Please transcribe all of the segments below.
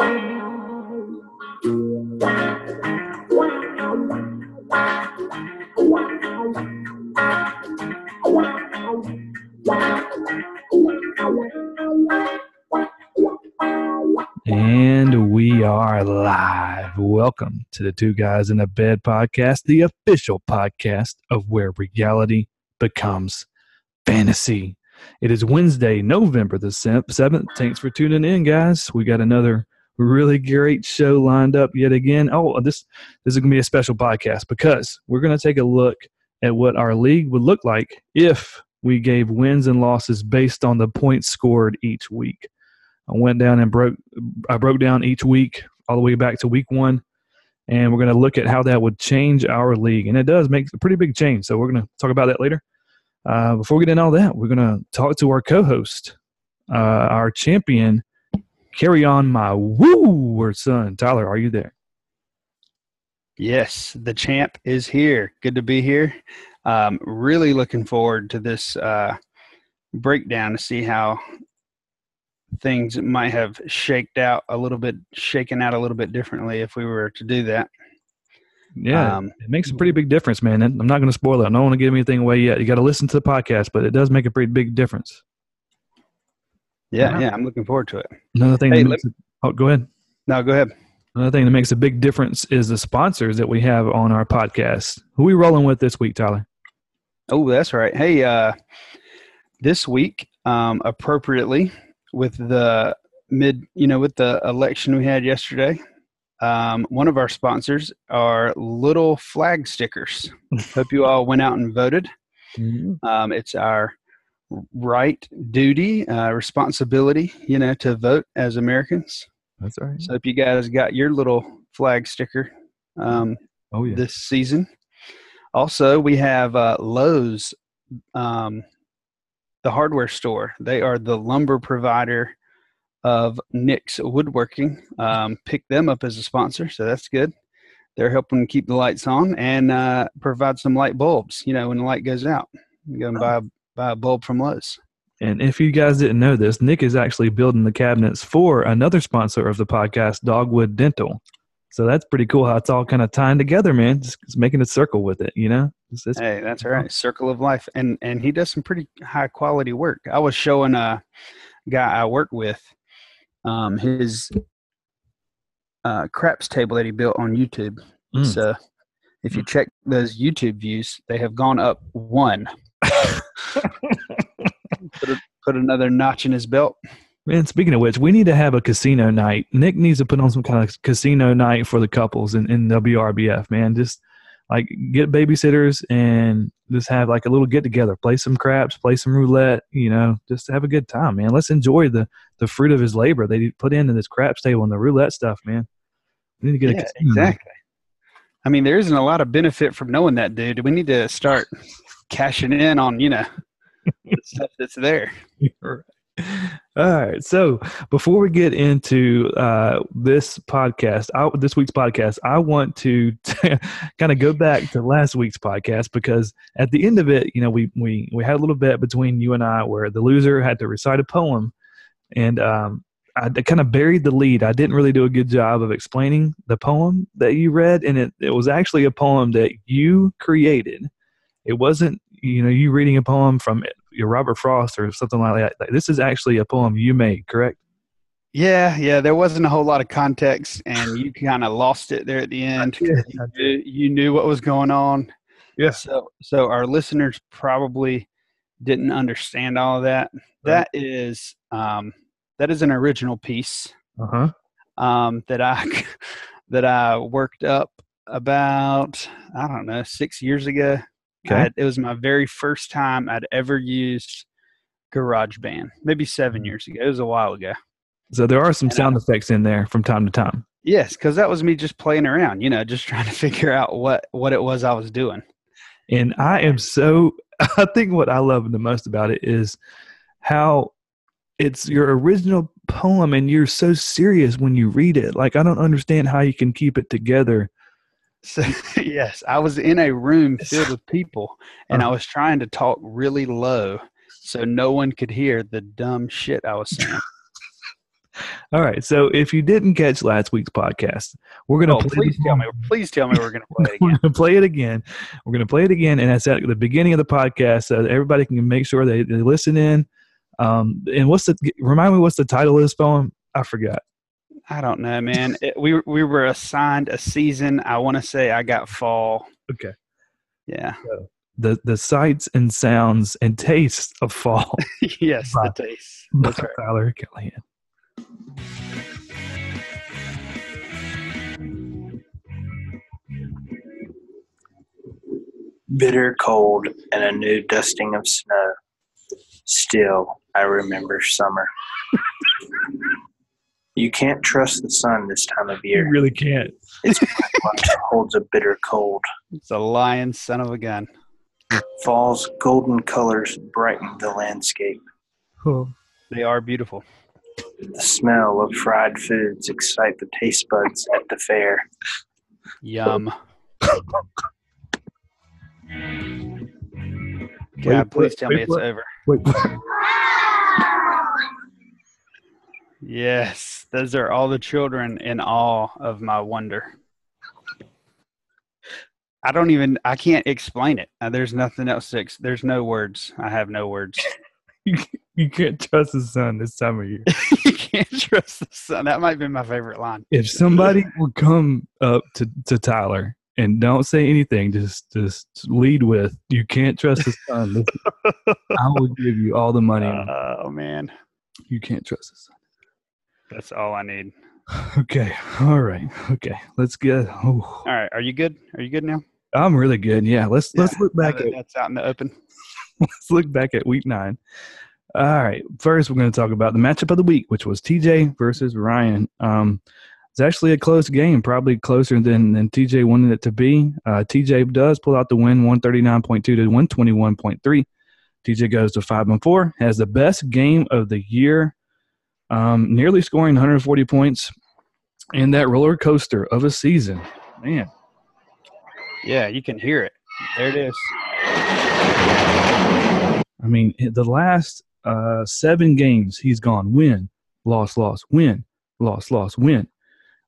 And we are live. Welcome to the Two Guys in a Bed podcast, the official podcast of where reality becomes fantasy. It is Wednesday, November the 7th. Thanks for tuning in, guys. We got another really great show lined up yet again. Oh, this, this is going to be a special podcast because we're going to take a look at what our league would look like if we gave wins and losses based on the points scored each week. I went down and broke I broke down each week all the way back to week one, and we're going to look at how that would change our league, and it does make a pretty big change. So we're going to talk about that later. Uh, before we get into all that, we're going to talk to our co-host, uh, our champion. Carry on, my woo son, Tyler. Are you there? Yes, the champ is here. Good to be here. Um, really looking forward to this uh, breakdown to see how things might have shaked out a little bit, shaken out a little bit differently if we were to do that. Yeah, um, it makes a pretty big difference, man. I'm not going to spoil it. I don't want to give anything away yet. You got to listen to the podcast, but it does make a pretty big difference. Yeah, yeah, I'm looking forward to it. Another thing. Hey, it, oh, go ahead. No, go ahead. Another thing that makes a big difference is the sponsors that we have on our podcast. Who we rolling with this week, Tyler? Oh, that's right. Hey, uh, this week, um, appropriately, with the mid, you know, with the election we had yesterday, um, one of our sponsors are Little Flag Stickers. Hope you all went out and voted. Mm-hmm. Um, it's our right, duty, uh, responsibility, you know, to vote as Americans. That's right. So, if you guys got your little flag sticker um, oh, yeah. this season, also we have uh, Lowe's um, the hardware store. They are the lumber provider of Nick's Woodworking. Um, pick them up as a sponsor, so that's good. They're helping keep the lights on and uh, provide some light bulbs. You know, when the light goes out, you go and buy buy a bulb from Lowe's. And if you guys didn't know this, Nick is actually building the cabinets for another sponsor of the podcast, Dogwood Dental. So that's pretty cool how it's all kind of tying together, man. Just, just making a circle with it, you know. It's, it's hey, that's right, circle of life, and and he does some pretty high quality work. I was showing a guy I work with um, his uh, craps table that he built on YouTube. Mm. So if you check those YouTube views, they have gone up one. Put, a, put another notch in his belt. Man, speaking of which, we need to have a casino night. Nick needs to put on some kind of casino night for the couples in, in WRBF, man. Just like get babysitters and just have like a little get together, play some craps, play some roulette, you know, just have a good time, man. Let's enjoy the, the fruit of his labor they put into this craps table and the roulette stuff, man. We need to get yeah, a exactly. I mean, there isn't a lot of benefit from knowing that, dude. We need to start cashing in on, you know, the stuff that's there. All right. So before we get into uh, this podcast, I, this week's podcast, I want to kind of go back to last week's podcast because at the end of it, you know, we we we had a little bet between you and I where the loser had to recite a poem, and um, I kind of buried the lead. I didn't really do a good job of explaining the poem that you read, and it it was actually a poem that you created. It wasn't you know you reading a poem from your Robert Frost or something like that. This is actually a poem you made, correct? Yeah, yeah. There wasn't a whole lot of context, and you kind of lost it there at the end. You, knew, you knew what was going on. Yeah. So, so our listeners probably didn't understand all of that. Right. That is, um, that is an original piece. Uh-huh. Um, that I that I worked up about I don't know six years ago. Okay. Had, it was my very first time I'd ever used GarageBand, maybe seven mm. years ago. It was a while ago. So there are some and sound I, effects in there from time to time. Yes, because that was me just playing around, you know, just trying to figure out what what it was I was doing. And I am so. I think what I love the most about it is how it's your original poem, and you're so serious when you read it. Like I don't understand how you can keep it together so, yes, I was in a room filled with people and uh-huh. I was trying to talk really low so no one could hear the dumb shit I was saying. All right. So if you didn't catch last week's podcast, we're gonna oh, please tell me. Please tell me we're gonna play it again. we're gonna play it again. We're gonna play it again, and that's at the beginning of the podcast, so everybody can make sure they, they listen in. Um, and what's the remind me? What's the title of this poem? I forgot. I don't know, man. It, we we were assigned a season. I want to say I got fall. Okay. Yeah. So the the sights and sounds and tastes of fall. yes, by, the taste. That's right. Tyler Callahan. Bitter cold and a new dusting of snow. Still, I remember summer. you can't trust the sun this time of year. You really can't. Its holds a bitter cold. It's a lion son of a gun. Fall's golden colors brighten the landscape. Oh. They are beautiful. The smell of fried foods excite the taste buds at the fair. Yum. God, please tell me it's over. Yes, those are all the children in awe of my wonder. I don't even. I can't explain it. Uh, there's nothing else. To ex- there's no words. I have no words. you, you can't trust the sun this time of year. you can't trust the sun. That might be my favorite line. If somebody will come up to, to Tyler and don't say anything, just just lead with "You can't trust the sun." I will give you all the money. Oh man, you can't trust the sun. That's all I need. Okay. All right. Okay. Let's get. Oh. All right. Are you good? Are you good now? I'm really good. Yeah. Let's yeah, let's look back at that's out in the open. let's look back at week nine. All right. First, we're going to talk about the matchup of the week, which was TJ versus Ryan. Um, it's actually a close game, probably closer than than TJ wanted it to be. Uh, TJ does pull out the win, one thirty nine point two to one twenty one point three. TJ goes to five and four, has the best game of the year um, nearly scoring 140 points in that roller coaster of a season. Man. Yeah, you can hear it. There it is. I mean, the last uh, seven games, he's gone win, loss, loss, win, loss, loss, win.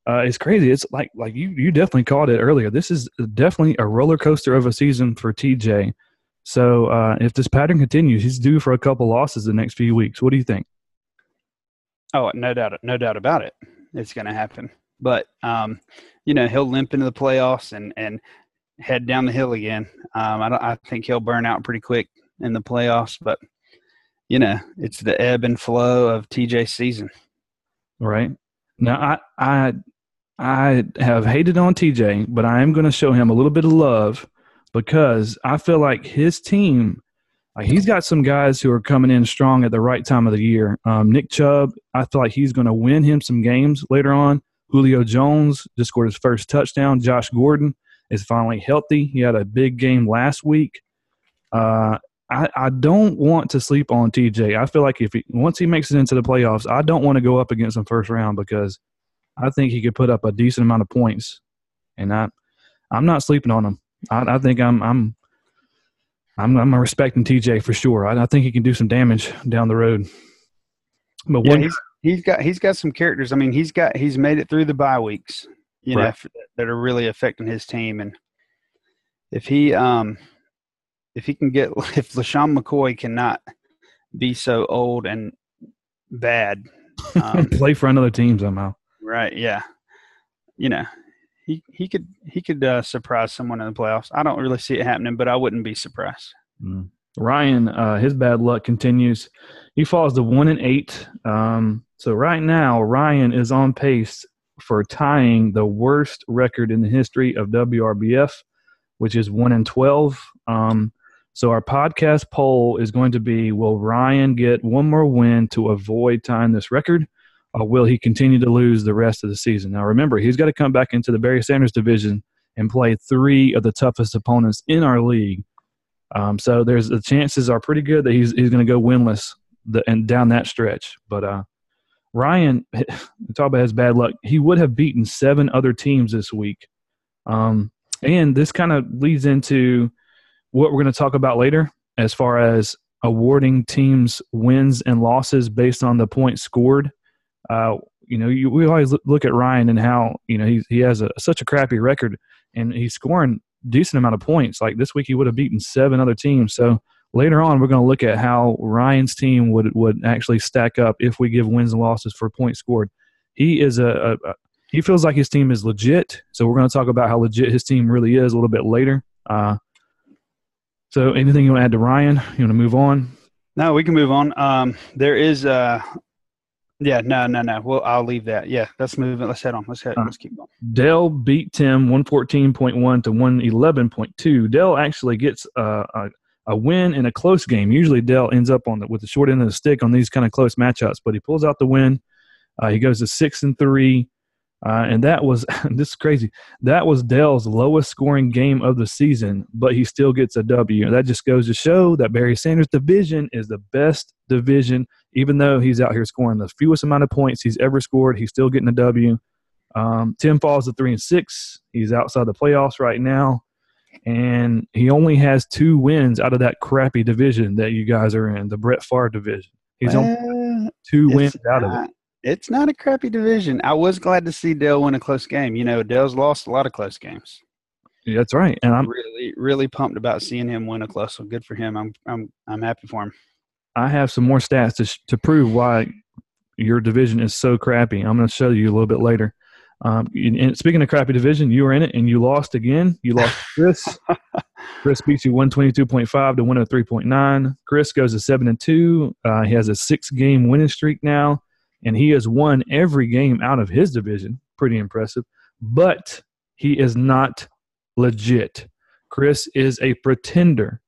Uh, it's crazy. It's like like you you definitely called it earlier. This is definitely a roller coaster of a season for TJ. So uh, if this pattern continues, he's due for a couple losses the next few weeks. What do you think? Oh, no doubt, no doubt about it. It's going to happen. But um, you know, he'll limp into the playoffs and and head down the hill again. Um, I don't. I think he'll burn out pretty quick in the playoffs. But you know, it's the ebb and flow of TJ's season. Right now, I I I have hated on TJ, but I am going to show him a little bit of love because I feel like his team like he's got some guys who are coming in strong at the right time of the year. Um, Nick Chubb, I feel like he's going to win him some games later on. Julio Jones just scored his first touchdown. Josh Gordon is finally healthy. He had a big game last week. Uh, I, I don't want to sleep on TJ. I feel like if he, once he makes it into the playoffs, I don't want to go up against him first round because I think he could put up a decent amount of points, and I I'm not sleeping on him. I, I think I'm I'm I'm I'm respecting TJ for sure. I, I, think he can do some damage down the road. But yeah, he's, he's got he's got some characters. I mean, he's got he's made it through the bye weeks, you right. know, that are really affecting his team. And if he um if he can get if LeSean McCoy cannot be so old and bad, um, play for another team somehow. Right? Yeah. You know, he he could he could uh, surprise someone in the playoffs. I don't really see it happening, but I wouldn't be surprised. Mm. Ryan, uh, his bad luck continues. He falls to one and eight. Um, so right now, Ryan is on pace for tying the worst record in the history of WRBF, which is one and twelve. Um, so our podcast poll is going to be: Will Ryan get one more win to avoid tying this record? Or will he continue to lose the rest of the season? Now, remember, he's got to come back into the Barry Sanders division and play three of the toughest opponents in our league. Um, so there's the chances are pretty good that he's he's going to go winless the, and down that stretch. But uh, Ryan, talk about his bad luck. He would have beaten seven other teams this week, um, and this kind of leads into what we're going to talk about later as far as awarding teams wins and losses based on the points scored uh, you know, you, we always look at Ryan and how you know he he has a, such a crappy record, and he's scoring decent amount of points. Like this week, he would have beaten seven other teams. So later on, we're going to look at how Ryan's team would would actually stack up if we give wins and losses for points scored. He is a, a, a he feels like his team is legit. So we're going to talk about how legit his team really is a little bit later. Uh, so anything you want to add to Ryan? You want to move on? No, we can move on. Um, there is uh, yeah, no, no, no. Well, I'll leave that. Yeah, let's move it. Let's head on. Let's head. Uh, let's keep going. Dell beat Tim one fourteen point one to one eleven point two. Dell actually gets uh, a a win in a close game. Usually, Dell ends up on the, with the short end of the stick on these kind of close matchups, but he pulls out the win. Uh, he goes to six and three. Uh, and that was this is crazy. That was Dell's lowest scoring game of the season, but he still gets a W. That just goes to show that Barry Sanders' division is the best division. Even though he's out here scoring the fewest amount of points he's ever scored, he's still getting a W. Um, Tim falls to three and six. He's outside the playoffs right now, and he only has two wins out of that crappy division that you guys are in, the Brett Favre division. He's well, only two wins out of it it's not a crappy division. I was glad to see Dell win a close game. You know, Dell's lost a lot of close games. Yeah, that's right, and I'm really, really pumped about seeing him win a close. So good for him. I'm, I'm, I'm happy for him. I have some more stats to to prove why your division is so crappy. I'm going to show you a little bit later. Um, and speaking of crappy division, you were in it and you lost again. You lost Chris. Chris beats you 122.5 to 103.9. Chris goes to 7 and 2. Uh, he has a six game winning streak now and he has won every game out of his division. Pretty impressive. But he is not legit. Chris is a pretender.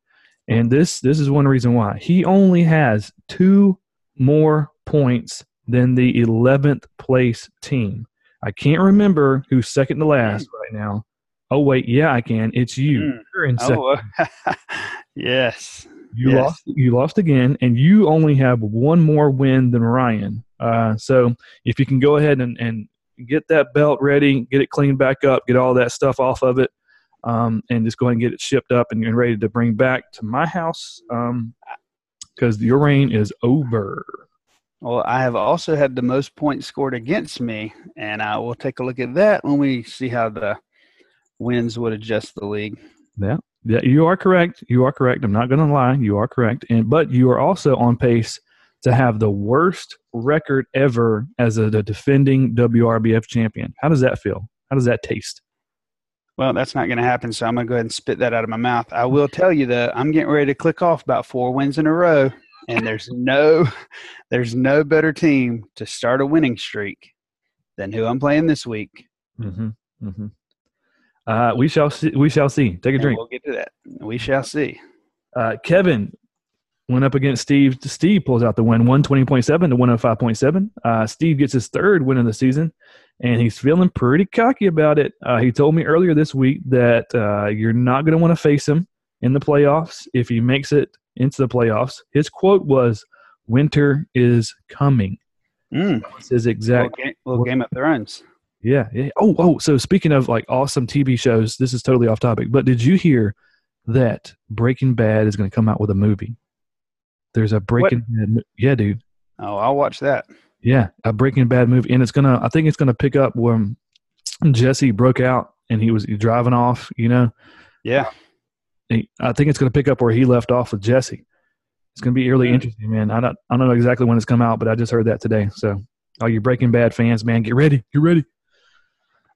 And this this is one reason why. He only has two more points than the 11th place team. I can't remember who's second to last right now. Oh wait, yeah, I can. It's you. Mm. You're in second. Oh, yes. You yes. lost. You lost again, and you only have one more win than Ryan. Uh, so if you can go ahead and, and get that belt ready, get it cleaned back up, get all that stuff off of it, um, and just go ahead and get it shipped up and ready to bring back to my house because um, your reign is over. Well, I have also had the most points scored against me, and I will take a look at that when we see how the wins would adjust the league. Yeah, yeah, you are correct. You are correct. I'm not going to lie. You are correct, and but you are also on pace to have the worst record ever as a, a defending WRBF champion. How does that feel? How does that taste? Well, that's not going to happen, so I'm going to go ahead and spit that out of my mouth. I will tell you that I'm getting ready to click off about four wins in a row, and there's no, there's no better team to start a winning streak than who I'm playing this week. Mm-hmm. Mm-hmm. Uh, we shall see. We shall see. Take a drink. we'll get to that. We shall see. Uh, Kevin, went up against Steve. Steve pulls out the win, 120.7 to 105.7. Uh, Steve gets his third win of the season, and he's feeling pretty cocky about it. Uh, he told me earlier this week that uh, you're not going to want to face him in the playoffs if he makes it into the playoffs. His quote was, Winter is coming. Mm. That's his exact. Little, game, little Game of Thrones. Yeah, yeah. Oh, oh. So speaking of like awesome TV shows, this is totally off topic. But did you hear that Breaking Bad is going to come out with a movie? There's a Breaking Bad. Yeah, dude. Oh, I'll watch that. Yeah, a Breaking Bad movie, and it's gonna. I think it's gonna pick up when Jesse broke out and he was driving off. You know. Yeah. I think it's gonna pick up where he left off with Jesse. It's gonna be really mm. interesting, man. I don't. I don't know exactly when it's come out, but I just heard that today. So, all you Breaking Bad fans, man, get ready. Get ready.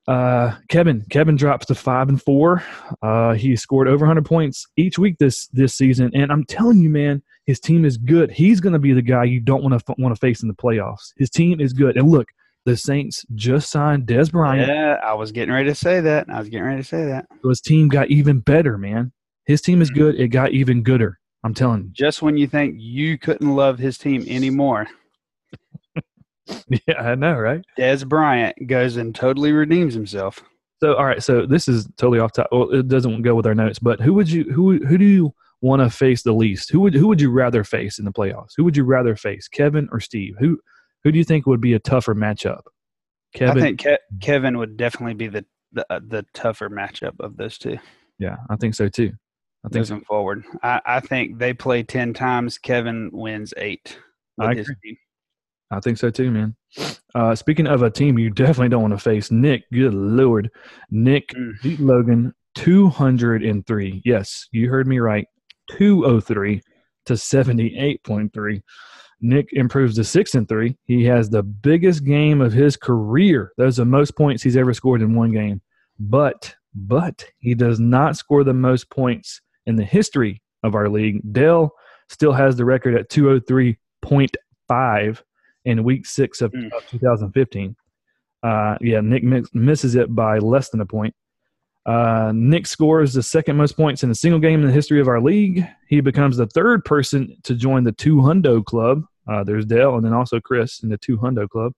Uh, Kevin, Kevin drops to five and four. Uh, he scored over 100 points each week this this season, and I'm telling you, man, his team is good. He's going to be the guy you don't want to want to face in the playoffs. His team is good. And look, the Saints just signed Dez Bryant. Yeah, I was getting ready to say that. I was getting ready to say that. So his team got even better, man. His team is good. It got even gooder. I'm telling you. Just when you think you couldn't love his team anymore. yeah, I know, right? Dez Bryant goes and totally redeems himself. So, all right. So this is totally off top. Well, it doesn't go with our notes. But who would you who who do you want to face the least? Who would who would you rather face in the playoffs? Who would you rather face, Kevin or Steve? Who who do you think would be a tougher matchup? Kevin. I think Ke- Kevin would definitely be the the, uh, the tougher matchup of those two. Yeah, I think so too. I think moving so. forward, I, I think they play ten times. Kevin wins eight. I agree. I think so too, man. Uh, speaking of a team you definitely don't want to face, Nick, good lord. Nick mm. beat Logan 203. Yes, you heard me right. 203 to 78.3. Nick improves to 6 and 3. He has the biggest game of his career. Those are the most points he's ever scored in one game. But but he does not score the most points in the history of our league. Dell still has the record at 203.5 in week six of, mm. of 2015. Uh, yeah, Nick misses it by less than a point. Uh, Nick scores the second most points in a single game in the history of our league. He becomes the third person to join the two hundo club. Uh, there's Dale and then also Chris in the two hundo club.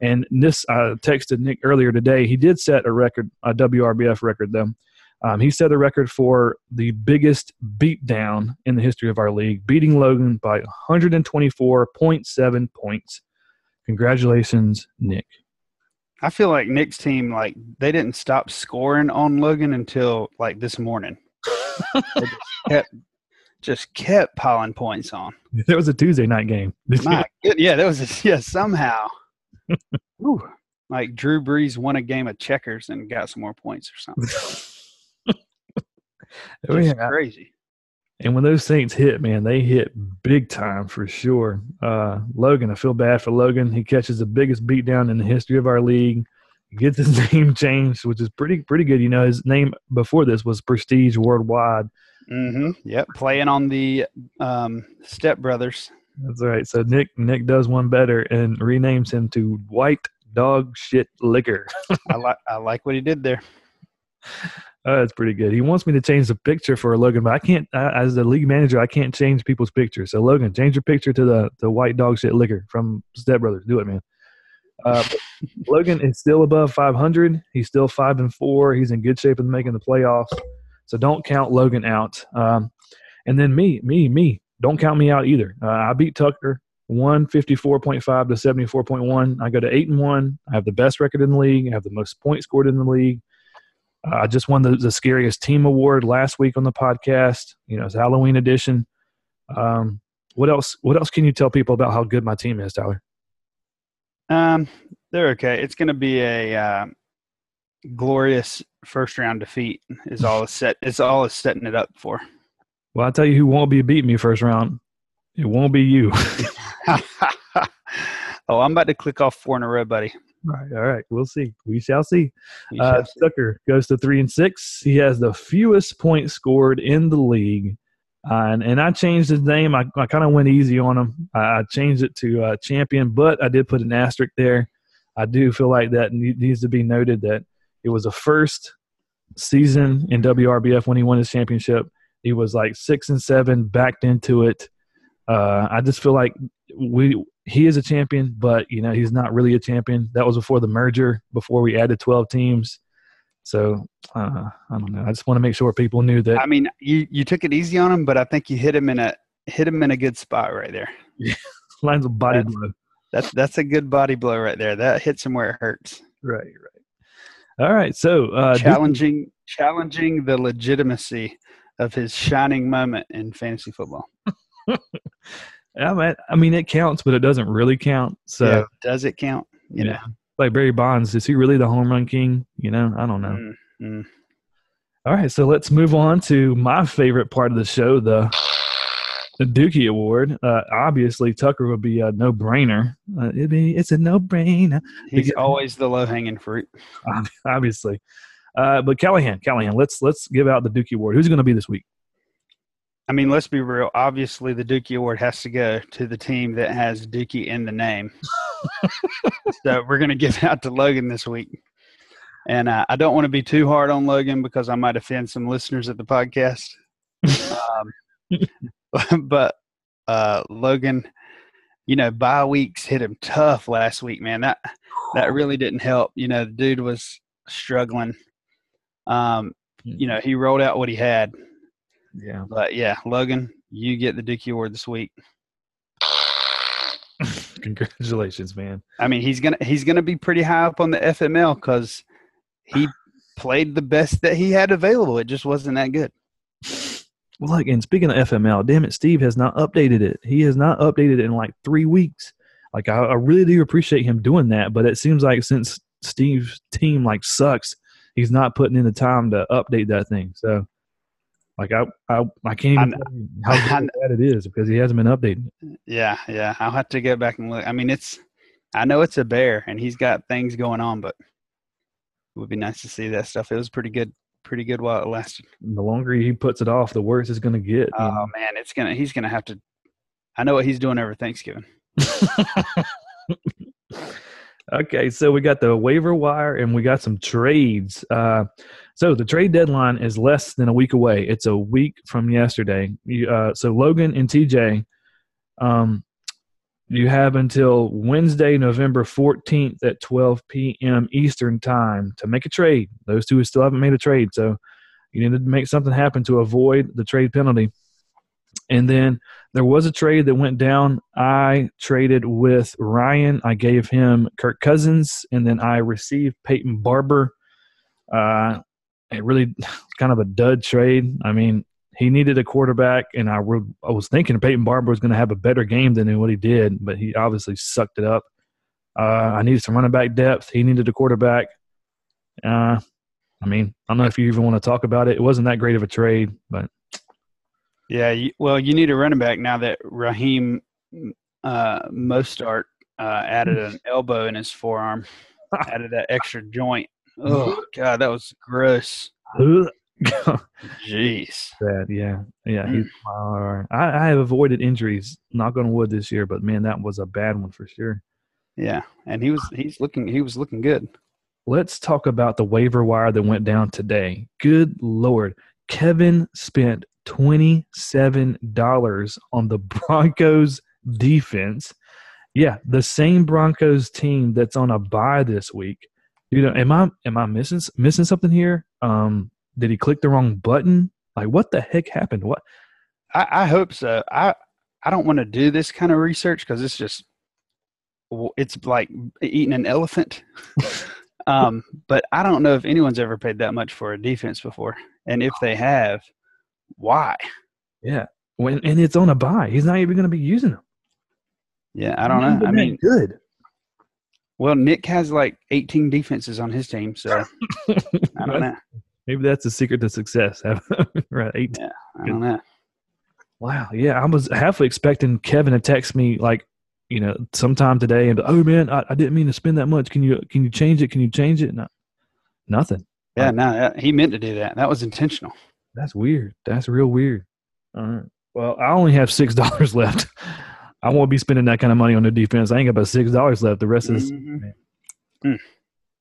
And this, I texted Nick earlier today. He did set a record, a WRBF record though. Um, he set a record for the biggest beatdown in the history of our league, beating Logan by 124.7 points. Congratulations, Nick. I feel like Nick's team, like they didn't stop scoring on Logan until like this morning. just, kept, just kept piling points on. There was a Tuesday night game. My, yeah, that was a, yeah somehow. like Drew Brees won a game of checkers and got some more points or something. Oh, yeah. crazy. And when those Saints hit, man, they hit big time for sure. Uh, Logan, I feel bad for Logan. He catches the biggest beatdown in the history of our league. He gets his name changed, which is pretty pretty good. You know, his name before this was Prestige Worldwide. Mm-hmm. Yep, playing on the um, Step Brothers. That's right. So Nick Nick does one better and renames him to White Dog Shit Liquor. I like I like what he did there. Oh, that's pretty good. He wants me to change the picture for Logan, but I can't. As the league manager, I can't change people's pictures. So Logan, change your picture to the the white dog shit liquor from Step Brothers. Do it, man. Uh, Logan is still above 500. He's still five and four. He's in good shape of making the playoffs. So don't count Logan out. Um, and then me, me, me. Don't count me out either. Uh, I beat Tucker 154.5 to 74.1. I go to eight and one. I have the best record in the league. I have the most points scored in the league. Uh, I just won the, the scariest team award last week on the podcast. You know, it's Halloween edition. Um, what else? What else can you tell people about how good my team is, Tyler? Um, they're okay. It's going to be a uh, glorious first round defeat. Is all it's set. It's all it's setting it up for. Well, I'll tell you who won't be beating me first round. It won't be you. oh, I'm about to click off four in a row, buddy. All right, all right. We'll see. We shall see. We uh, shall see. Tucker goes to three and six. He has the fewest points scored in the league. Uh, and, and I changed his name. I, I kind of went easy on him. I, I changed it to uh, champion, but I did put an asterisk there. I do feel like that needs to be noted that it was the first season in WRBF when he won his championship. He was like six and seven, backed into it. Uh, I just feel like we he is a champion, but you know he's not really a champion. That was before the merger, before we added twelve teams. So uh, I don't know. I just want to make sure people knew that. I mean, you you took it easy on him, but I think you hit him in a hit him in a good spot right there. Yeah, lines of body that's, blow. That's that's a good body blow right there. That hits him where it hurts. Right, right. All right. So uh, challenging challenging the legitimacy of his shining moment in fantasy football. I mean, I mean, it counts, but it doesn't really count. So yeah, does it count? You yeah. know, like Barry Bonds, is he really the home run king? You know, I don't know. Mm-hmm. All right, so let's move on to my favorite part of the show, the the Dookie Award. Uh, obviously, Tucker would be a no brainer. Uh, it'd be it's a no brainer. He's because, always the low hanging fruit. Obviously, uh, but Callahan, Callahan, let's let's give out the Dookie Award. Who's going to be this week? I mean, let's be real. Obviously, the Dookie Award has to go to the team that has Dookie in the name. so we're going to give out to Logan this week. And uh, I don't want to be too hard on Logan because I might offend some listeners at the podcast. um, but uh, Logan, you know, bye weeks hit him tough last week, man. That that really didn't help. You know, the dude was struggling. Um, you know, he rolled out what he had yeah. But yeah, Logan, you get the Dookie Award this week. Congratulations, man. I mean, he's gonna he's gonna be pretty high up on the FML because he played the best that he had available. It just wasn't that good. Well, like, and speaking of FML, damn it, Steve has not updated it. He has not updated it in like three weeks. Like I, I really do appreciate him doing that, but it seems like since Steve's team like sucks, he's not putting in the time to update that thing. So like I, I, I can't even how bad it is because he hasn't been updating. Yeah, yeah. I'll have to get back and look. I mean, it's. I know it's a bear, and he's got things going on, but it would be nice to see that stuff. It was pretty good, pretty good while it lasted. The longer he puts it off, the worse it's going to get. Oh know? man, it's gonna. He's gonna have to. I know what he's doing over Thanksgiving. okay, so we got the waiver wire and we got some trades. Uh, so the trade deadline is less than a week away. It's a week from yesterday. You, uh, so Logan and TJ, um, you have until Wednesday, November 14th at 12 p.m. Eastern time to make a trade. Those two still haven't made a trade, so you need to make something happen to avoid the trade penalty. And then there was a trade that went down. I traded with Ryan. I gave him Kirk Cousins, and then I received Peyton Barber. Uh, it really kind of a dud trade. I mean, he needed a quarterback, and I, re- I was thinking Peyton Barber was going to have a better game than what he did, but he obviously sucked it up. Uh, I needed some running back depth. He needed a quarterback. Uh, I mean, I don't know if you even want to talk about it. It wasn't that great of a trade, but yeah. You, well, you need a running back now that Raheem uh, Mostert uh, added an elbow in his forearm, added that extra joint. Oh God, that was gross. Jeez. Bad, yeah, yeah. Mm. I, I have avoided injuries, knock on wood, this year, but man, that was a bad one for sure. Yeah, and he was he's looking he was looking good. Let's talk about the waiver wire that went down today. Good lord, Kevin spent twenty seven dollars on the Broncos defense. Yeah, the same Broncos team that's on a bye this week you know, am I am I missing missing something here? Um, did he click the wrong button? Like, what the heck happened? What? I, I hope so. I I don't want to do this kind of research because it's just it's like eating an elephant. um, but I don't know if anyone's ever paid that much for a defense before, and if they have, why? Yeah, when and it's on a bye, he's not even going to be using them. Yeah, I don't know. I mean, good. Well, Nick has like 18 defenses on his team, so I don't know. Maybe that's the secret to success. right, 18. Yeah, I don't know. Wow, yeah, I was halfway expecting Kevin to text me like, you know, sometime today and oh man, I, I didn't mean to spend that much. Can you can you change it? Can you change it? No, nothing. Yeah, like, no, he meant to do that. That was intentional. That's weird. That's real weird. All right. Well, I only have six dollars left. I won't be spending that kind of money on the defense. I ain't got about six dollars left. The rest is, mm-hmm. mm.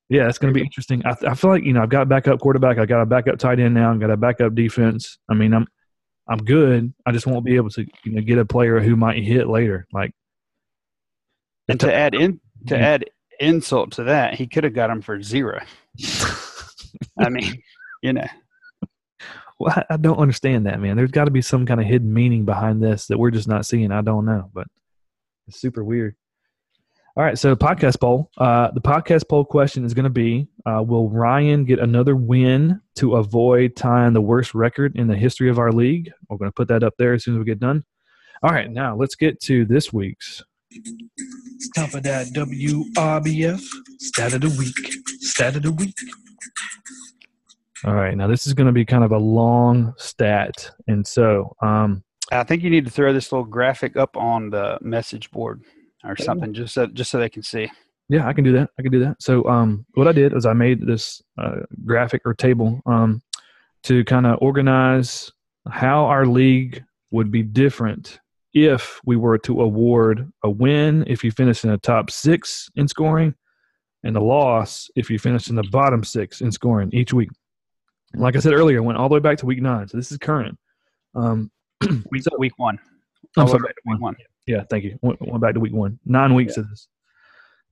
yeah, it's going to be interesting. I, I, feel like you know I've got a backup quarterback. I got a backup tight end now. I got a backup defense. I mean, I'm I'm good. I just won't be able to you know get a player who might hit later. Like, and to add in to mm-hmm. add insult to that, he could have got him for zero. I mean, you know. Well, I don't understand that, man. There's got to be some kind of hidden meaning behind this that we're just not seeing. I don't know, but it's super weird. All right, so podcast poll. Uh, the podcast poll question is going to be: uh, Will Ryan get another win to avoid tying the worst record in the history of our league? We're going to put that up there as soon as we get done. All right, now let's get to this week's. It's time for that WRBF stat of the week. Stat of the week. All right. Now this is going to be kind of a long stat, and so um, I think you need to throw this little graphic up on the message board or something, just so just so they can see. Yeah, I can do that. I can do that. So um, what I did is I made this uh, graphic or table um, to kind of organize how our league would be different if we were to award a win if you finish in the top six in scoring, and a loss if you finish in the bottom six in scoring each week. Like I said earlier, went all the way back to week nine. So this is current. Um, week, so, week one. I'm sorry, week one. Yeah, thank you. Went, went back to week one. Nine weeks yeah. of this.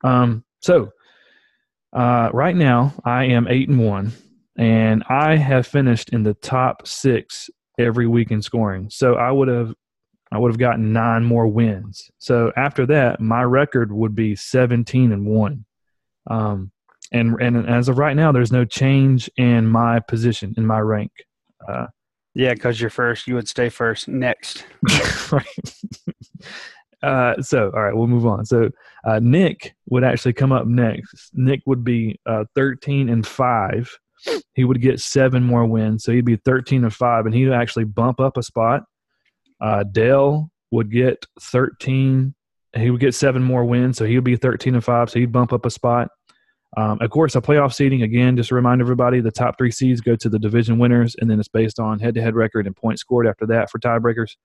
Um, so uh, right now I am eight and one, and I have finished in the top six every week in scoring. So I would have I would have gotten nine more wins. So after that, my record would be seventeen and one. Um, and and as of right now, there's no change in my position in my rank. Uh, yeah, because you're first, you would stay first. Next, right? Uh, so, all right, we'll move on. So, uh, Nick would actually come up next. Nick would be uh, 13 and 5. He would get seven more wins. So, he'd be 13 and 5, and he'd actually bump up a spot. Uh, Dale would get 13. He would get seven more wins. So, he would be 13 and 5. So, he'd bump up a spot. Um, of course, a playoff seeding, again, just to remind everybody, the top three seeds go to the division winners, and then it's based on head to head record and points scored after that for tiebreakers.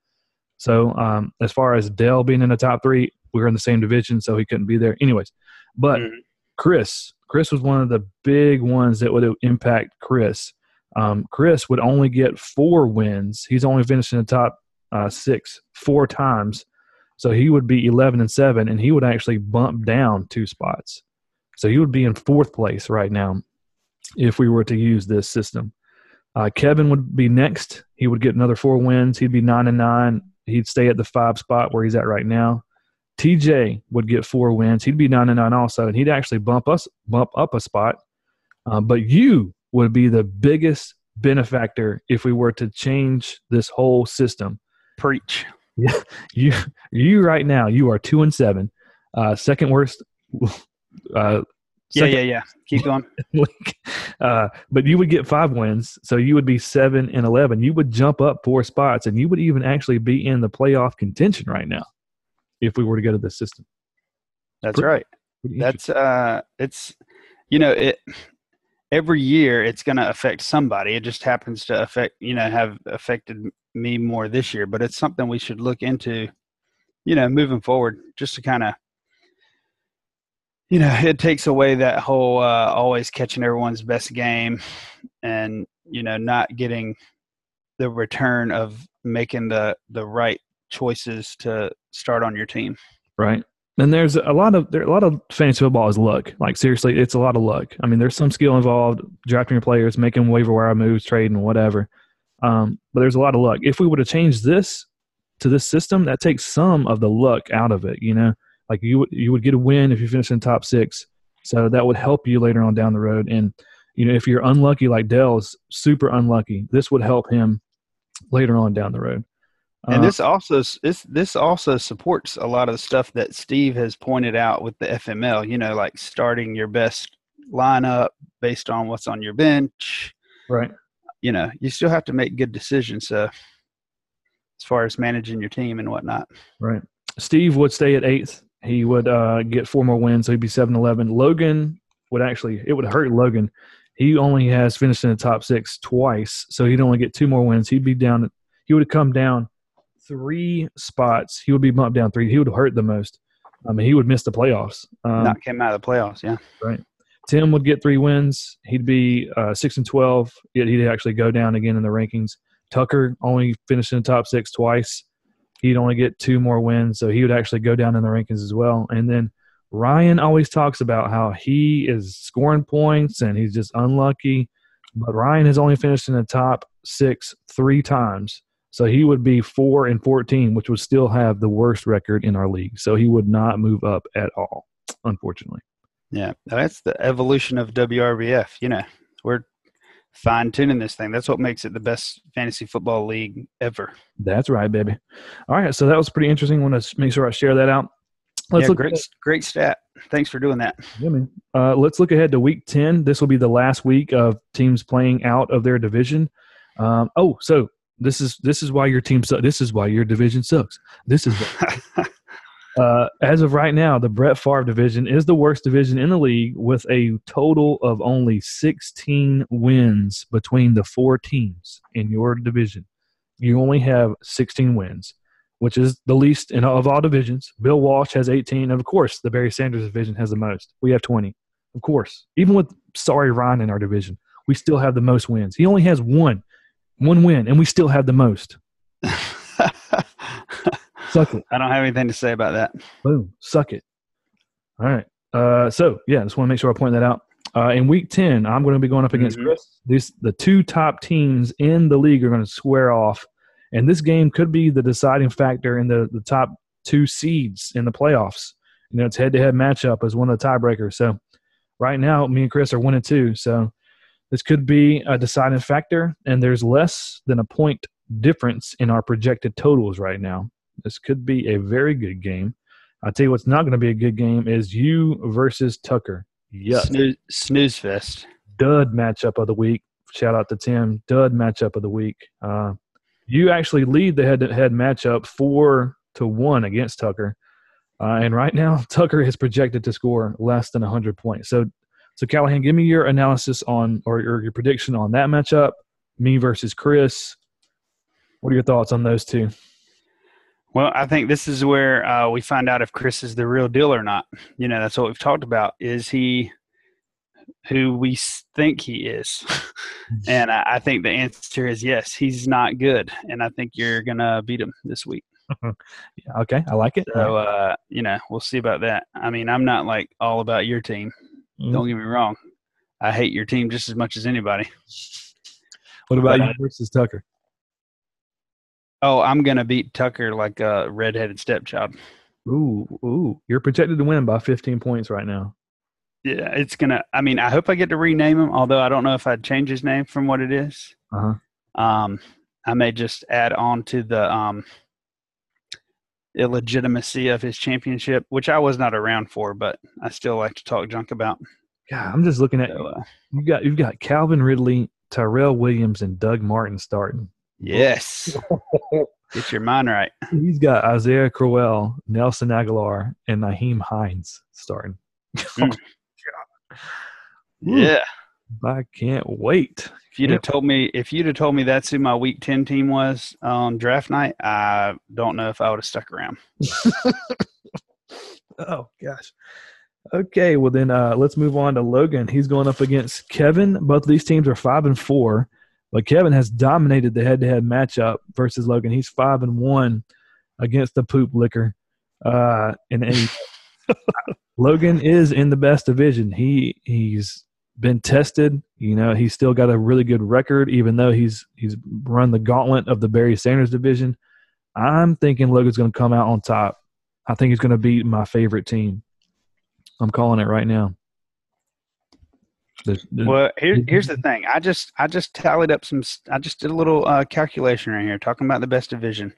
So, um, as far as Dell being in the top three, we were in the same division, so he couldn't be there. Anyways, but mm-hmm. Chris, Chris was one of the big ones that would impact Chris. Um, Chris would only get four wins. He's only finished in the top uh, six four times. So he would be 11 and 7, and he would actually bump down two spots. So he would be in fourth place right now if we were to use this system. Uh, Kevin would be next. He would get another four wins. He'd be nine and nine. He'd stay at the five spot where he's at right now. TJ would get four wins. He'd be nine and nine also, and he'd actually bump us bump up a spot. Uh, but you would be the biggest benefactor if we were to change this whole system. Preach. Yeah, you you right now you are two and seven, uh, second worst uh, yeah, yeah, yeah. Keep going. uh, but you would get five wins, so you would be seven and eleven. You would jump up four spots, and you would even actually be in the playoff contention right now if we were to go to this system. That's pretty, right. Pretty That's uh, it's you know it. Every year, it's going to affect somebody. It just happens to affect you know have affected me more this year, but it's something we should look into. You know, moving forward, just to kind of you know, it takes away that whole uh, always catching everyone's best game and, you know, not getting the return of making the, the right choices to start on your team. Right. And there's a lot of there a lot of fantasy football is luck. Like seriously, it's a lot of luck. I mean, there's some skill involved, drafting your players, making waiver wire moves, trading, whatever. Um, but there's a lot of luck. If we would have changed this to this system, that takes some of the luck out of it. You know, like you would you would get a win if you finish in top six. So that would help you later on down the road. And you know, if you're unlucky like Dell's super unlucky, this would help him later on down the road. And uh, this also this this also supports a lot of the stuff that Steve has pointed out with the FML. You know, like starting your best lineup based on what's on your bench. Right. You know, you still have to make good decisions. So, as far as managing your team and whatnot. Right. Steve would stay at eighth he would uh, get four more wins, so he'd be 7 11. Logan would actually, it would hurt Logan. He only has finished in the top six twice, so he'd only get two more wins. He'd be down, he would have come down three spots. He would be bumped down three. He would hurt the most. I mean, he would miss the playoffs. Um, Not came out of the playoffs, yeah. Right. Tim would get three wins. He'd be uh, six and twelve. Yet He'd actually go down again in the rankings. Tucker only finished in the top six twice he'd only get two more wins, so he would actually go down in the rankings as well. And then Ryan always talks about how he is scoring points and he's just unlucky. But Ryan has only finished in the top six three times. So he would be four and 14, which would still have the worst record in our league. So he would not move up at all, unfortunately. Yeah, that's the evolution of WRBF. You know, we're fine tuning this thing. That's what makes it the best fantasy football league ever. That's right, baby. All right, so that was pretty interesting. Want to make sure I share that out. Let's yeah, look great, great stat. Thanks for doing that. Yeah, man. Uh, let's look ahead to week ten. This will be the last week of teams playing out of their division. Um, oh, so this is this is why your team sucks. This is why your division sucks. This is. Uh, as of right now, the Brett Favre division is the worst division in the league with a total of only 16 wins between the four teams in your division. You only have 16 wins, which is the least in, of all divisions. Bill Walsh has 18. And of course, the Barry Sanders division has the most. We have 20. Of course. Even with sorry Ryan in our division, we still have the most wins. He only has one, one win, and we still have the most. Suck it. I don't have anything to say about that. Boom. Suck it. All right. Uh, so yeah, just want to make sure I point that out. Uh, in week ten, I'm going to be going up against mm-hmm. Chris. These the two top teams in the league are going to square off, and this game could be the deciding factor in the the top two seeds in the playoffs. You know, it's head to head matchup as one of the tiebreakers. So right now, me and Chris are one and two. So this could be a deciding factor, and there's less than a point difference in our projected totals right now. This could be a very good game. I tell you what's not going to be a good game is you versus Tucker. Yes, snooze, snooze fest. Dud matchup of the week. Shout out to Tim. Dud matchup of the week. Uh, you actually lead the head-to-head matchup four to one against Tucker, uh, and right now Tucker is projected to score less than hundred points. So, so Callahan, give me your analysis on or your, your prediction on that matchup. Me versus Chris. What are your thoughts on those two? Well, I think this is where uh, we find out if Chris is the real deal or not. You know, that's what we've talked about. Is he who we think he is? and I, I, think the answer is yes. He's not good, and I think you're gonna beat him this week. okay, I like it. So, uh, you know, we'll see about that. I mean, I'm not like all about your team. Mm-hmm. Don't get me wrong. I hate your team just as much as anybody. What about but, you versus Tucker? Oh, I'm gonna beat Tucker like a redheaded stepchild. Ooh, ooh! You're projected to win by 15 points right now. Yeah, it's gonna. I mean, I hope I get to rename him. Although I don't know if I'd change his name from what it is. Uh huh. Um, I may just add on to the um illegitimacy of his championship, which I was not around for, but I still like to talk junk about. Yeah, I'm just looking at so, uh, you got you've got Calvin Ridley, Tyrell Williams, and Doug Martin starting. Yes. Get your mind right. He's got Isaiah Crowell, Nelson Agholor, and Nyheim Hines starting. Mm. yeah. I can't wait. If you'd have told me if you'd have told me that's who my week ten team was on draft night, I don't know if I would have stuck around. oh gosh. Okay, well then uh, let's move on to Logan. He's going up against Kevin. Both of these teams are five and four. But Kevin has dominated the head-to-head matchup versus Logan. He's five and one against the poop liquor. Uh, and, and Logan is in the best division. He he's been tested. You know, he's still got a really good record, even though he's he's run the gauntlet of the Barry Sanders division. I'm thinking Logan's going to come out on top. I think he's going to beat my favorite team. I'm calling it right now. The, the, well, here, here's the thing. I just I just tallied up some. I just did a little uh, calculation right here, talking about the best division.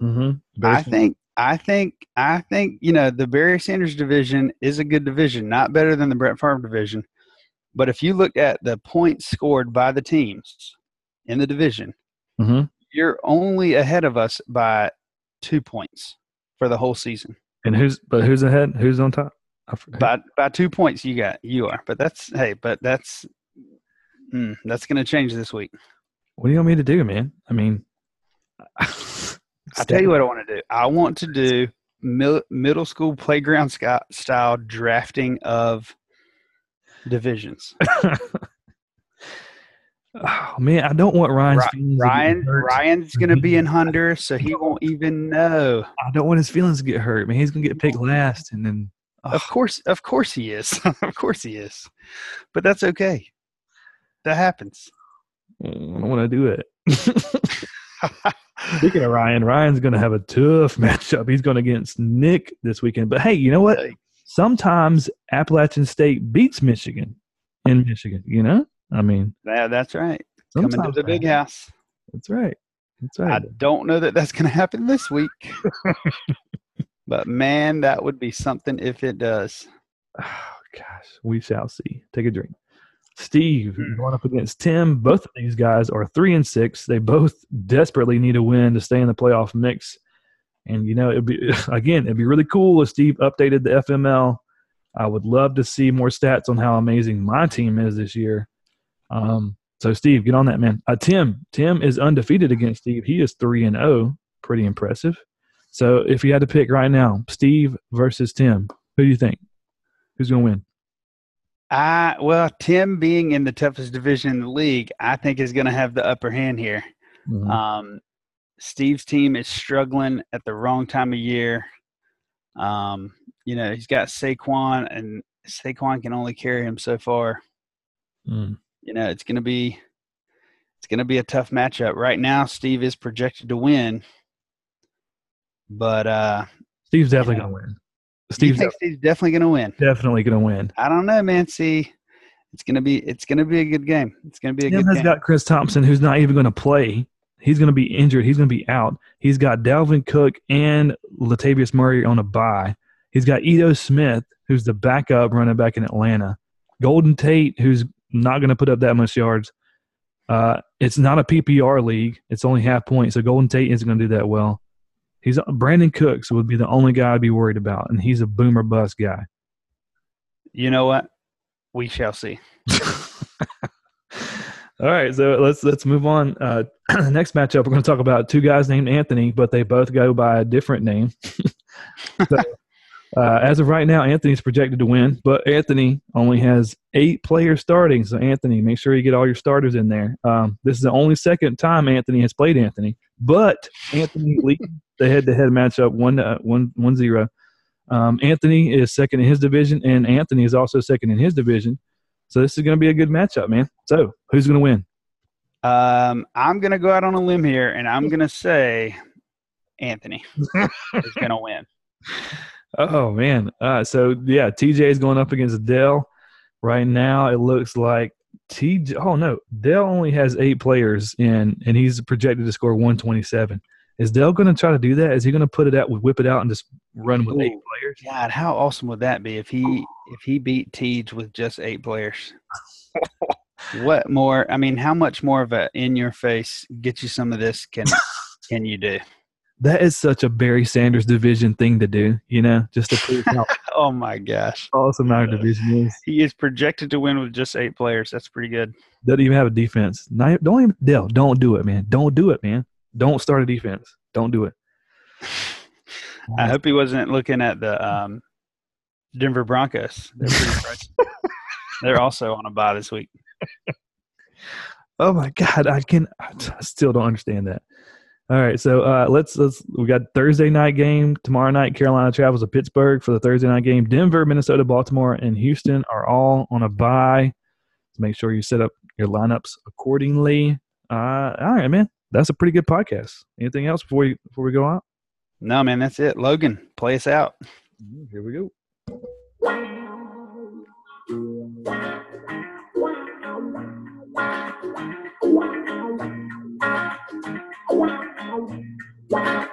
Mm-hmm. I think I think I think you know the Barry Sanders division is a good division, not better than the Brett Favre division. But if you look at the points scored by the teams in the division, mm-hmm. you're only ahead of us by two points for the whole season. And who's but who's ahead? Who's on top? By by two points you got you are but that's hey but that's mm, that's gonna change this week what do you want me to do man i mean i tell you what i want to do i want to do mil- middle school playground style drafting of divisions Oh man, I don't want Ryan's feelings. Ryan, Ryan's gonna be in Hunter, so he won't even know. I don't want his feelings to get hurt. Man, he's gonna get picked last, and then of course, of course he is. of course he is. But that's okay. That happens. Mm, I don't want to do it. Speaking of Ryan, Ryan's going to have a tough matchup. He's going against Nick this weekend. But hey, you know what? Sometimes Appalachian State beats Michigan in Michigan. You know, I mean, yeah, that's right. Coming to the big house. That's right. That's right. I don't know that that's going to happen this week. But man, that would be something if it does. Oh, gosh, we shall see. Take a drink. Steve mm. going up against Tim. Both of these guys are three and six. They both desperately need a win to stay in the playoff mix. And you know, it'd be again, it'd be really cool if Steve updated the FML. I would love to see more stats on how amazing my team is this year. Um, so Steve, get on that, man. Uh, Tim, Tim is undefeated against Steve. He is three and zero. Oh. Pretty impressive. So if you had to pick right now, Steve versus Tim, who do you think? Who's going to win? Uh, well, Tim being in the toughest division in the league, I think is going to have the upper hand here. Mm-hmm. Um, Steve's team is struggling at the wrong time of year. Um, you know, he's got Saquon, and Saquon can only carry him so far. Mm. You know, it's going to be it's going to be a tough matchup. Right now, Steve is projected to win but uh, Steve's definitely going to win. Steve's, de- Steve's definitely going to win. Definitely going to win. I don't know, man. See, it's going to be it's going to be a good game. It's going to be a Tim good has game. got Chris Thompson, who's not even going to play. he's going to be injured. He's going to be out. He's got Dalvin Cook and Latavius Murray on a bye. He's got Ito Smith, who's the backup running back in Atlanta. Golden Tate, who's not going to put up that much yards. Uh, it's not a PPR league. It's only half point, so Golden Tate isn't going to do that well. He's Brandin Cooks would be the only guy I'd be worried about, and he's a boomer bust guy. You know what? We shall see. All right, so let's let's move on. Uh, next matchup, we're going to talk about two guys named Anthony, but they both go by a different name. so, uh, as of right now, Anthony's projected to win, but Anthony only has eight players starting. So Anthony, make sure you get all your starters in there. Um, this is the only second time Anthony has played Anthony, but Anthony leads the head-to-head matchup one uh, one one zero. Um, Anthony is second in his division, and Anthony is also second in his division. So this is going to be a good matchup, man. So who's going to win? Um, I'm going to go out on a limb here, and I'm going to say Anthony is going to win. Oh man. Uh, so yeah, TJ is going up against Dell. Right now, it looks like TJ. Oh no, Dell only has eight players in, and he's projected to score 127. Is Dell going to try to do that? Is he going to put it out, whip it out, and just run with Ooh, eight oh, players? God, how awesome would that be if he if he beat TJ with just eight players? what more? I mean, how much more of a in your face get you some of this can can you do? That is such a Barry Sanders division thing to do, you know, just to prove how oh my gosh awesome our division is. He is projected to win with just eight players. That's pretty good. Doesn't even have a defense. Not, don't even Dell. Don't do it, man. Don't do it, man. Don't start a defense. Don't do it. I hope he wasn't looking at the um, Denver Broncos. They're, They're also on a bye this week. oh my God, I can. I still don't understand that. All right, so uh, let's let's we got Thursday night game tomorrow night. Carolina travels to Pittsburgh for the Thursday night game. Denver, Minnesota, Baltimore, and Houston are all on a bye. So make sure you set up your lineups accordingly. Uh, all right, man that's a pretty good podcast. Anything else before we before we go out? No, man, that's it. Logan, play us out. Mm-hmm, here we go. Wow.